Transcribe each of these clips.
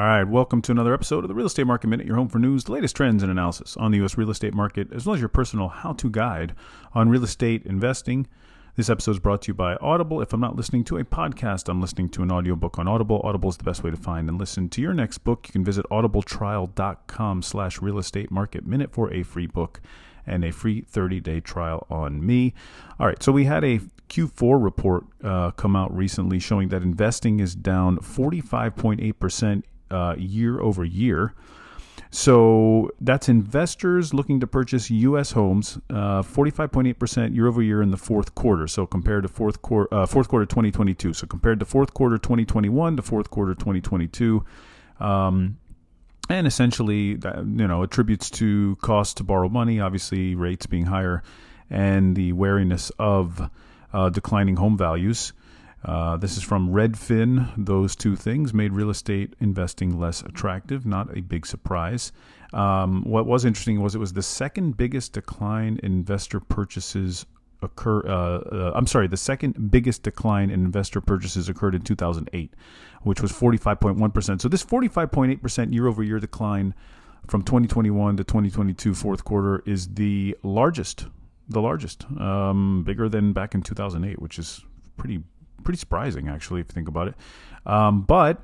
right, welcome to another episode of the Real Estate Market Minute, your home for news, the latest trends and analysis on the U.S. real estate market, as well as your personal how to guide on real estate investing. This episode is brought to you by Audible. If I'm not listening to a podcast, I'm listening to an audiobook on Audible. Audible is the best way to find and listen to your next book. You can visit audibletrial.com slash real estate market minute for a free book and a free 30 day trial on me. All right, so we had a Q4 report uh, come out recently showing that investing is down 45.8% uh, year over year. So that's investors looking to purchase U.S. homes, uh, 45.8% year over year in the fourth quarter. So compared to fourth quarter, uh, fourth quarter 2022. So compared to fourth quarter 2021 to fourth quarter 2022. Um, and essentially, you know, attributes to cost to borrow money, obviously rates being higher, and the wariness of uh, declining home values. Uh, this is from Redfin. Those two things made real estate investing less attractive. Not a big surprise. Um, what was interesting was it was the second biggest decline in investor purchases occur. Uh, uh, I'm sorry, the second biggest decline in investor purchases occurred in 2008, which was 45.1%. So this 45.8% year-over-year decline from 2021 to 2022 fourth quarter is the largest, the largest, um, bigger than back in 2008, which is pretty pretty surprising actually if you think about it. Um, but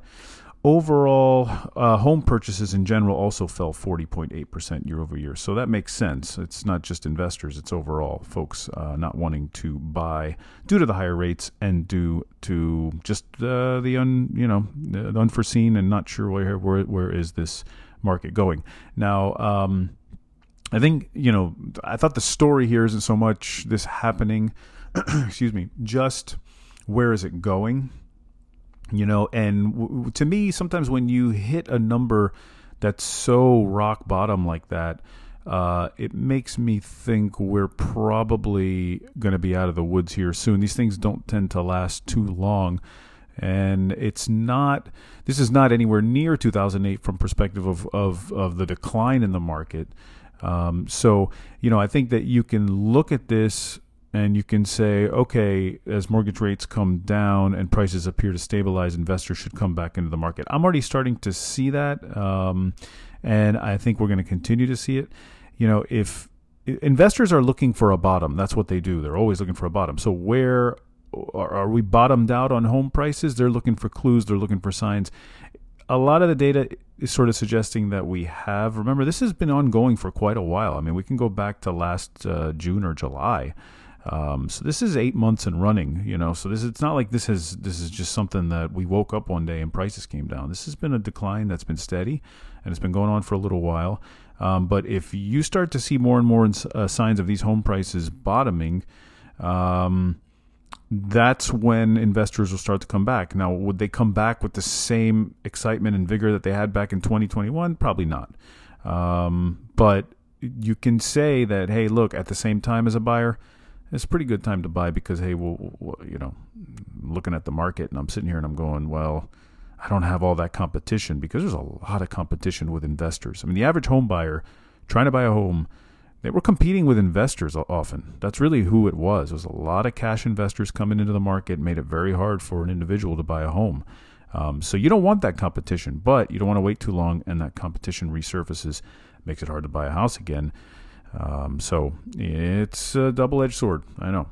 overall uh, home purchases in general also fell 40.8% year over year. So that makes sense. It's not just investors it's overall folks uh, not wanting to buy due to the higher rates and due to just uh, the un you know the unforeseen and not sure where where, where is this market going. Now um, I think you know I thought the story here isn't so much this happening excuse me just where is it going? You know and w- to me sometimes when you hit a number that's so rock bottom like that uh, it makes me think we're probably going to be out of the woods here soon. These things don't tend to last too long and it's not this is not anywhere near 2008 from perspective of of, of the decline in the market. Um, so you know i think that you can look at this and you can say, okay, as mortgage rates come down and prices appear to stabilize, investors should come back into the market. I'm already starting to see that, um, and I think we're going to continue to see it. You know, if investors are looking for a bottom, that's what they do. They're always looking for a bottom. So where are we bottomed out on home prices? They're looking for clues. They're looking for signs. A lot of the data is sort of suggesting that we have. Remember, this has been ongoing for quite a while. I mean, we can go back to last uh, June or July um, so this is eight months and running, you know. So this it's not like this has this is just something that we woke up one day and prices came down. This has been a decline that's been steady, and it's been going on for a little while. Um, but if you start to see more and more uh, signs of these home prices bottoming, um, that's when investors will start to come back. Now, would they come back with the same excitement and vigor that they had back in 2021? Probably not. Um, but you can say that, hey, look, at the same time as a buyer, it's a pretty good time to buy because hey, well, well, you know, looking at the market and I'm sitting here and I'm going, well, I don't have all that competition because there's a lot of competition with investors. I mean, the average home buyer trying to buy a home, they were competing with investors often. That's really who it was. There was a lot of cash investors coming into the market, made it very hard for an individual to buy a home. Um, so you don't want that competition, but you don't want to wait too long and that competition resurfaces, makes it hard to buy a house again. Um, so it's a double edged sword. I know.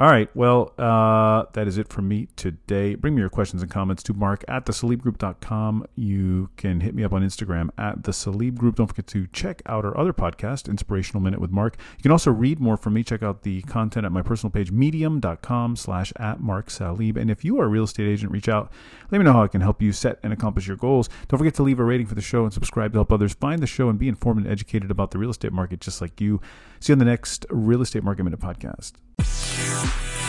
All right. Well, uh, that is it for me today. Bring me your questions and comments to mark at thesalibgroup.com. You can hit me up on Instagram at the Salib Group. Don't forget to check out our other podcast, Inspirational Minute with Mark. You can also read more from me. Check out the content at my personal page, medium.com slash at Mark Salib. And if you are a real estate agent, reach out. Let me know how I can help you set and accomplish your goals. Don't forget to leave a rating for the show and subscribe to help others find the show and be informed and educated about the real estate market just like you. See you on the next Real Estate Market Minute podcast. Thank.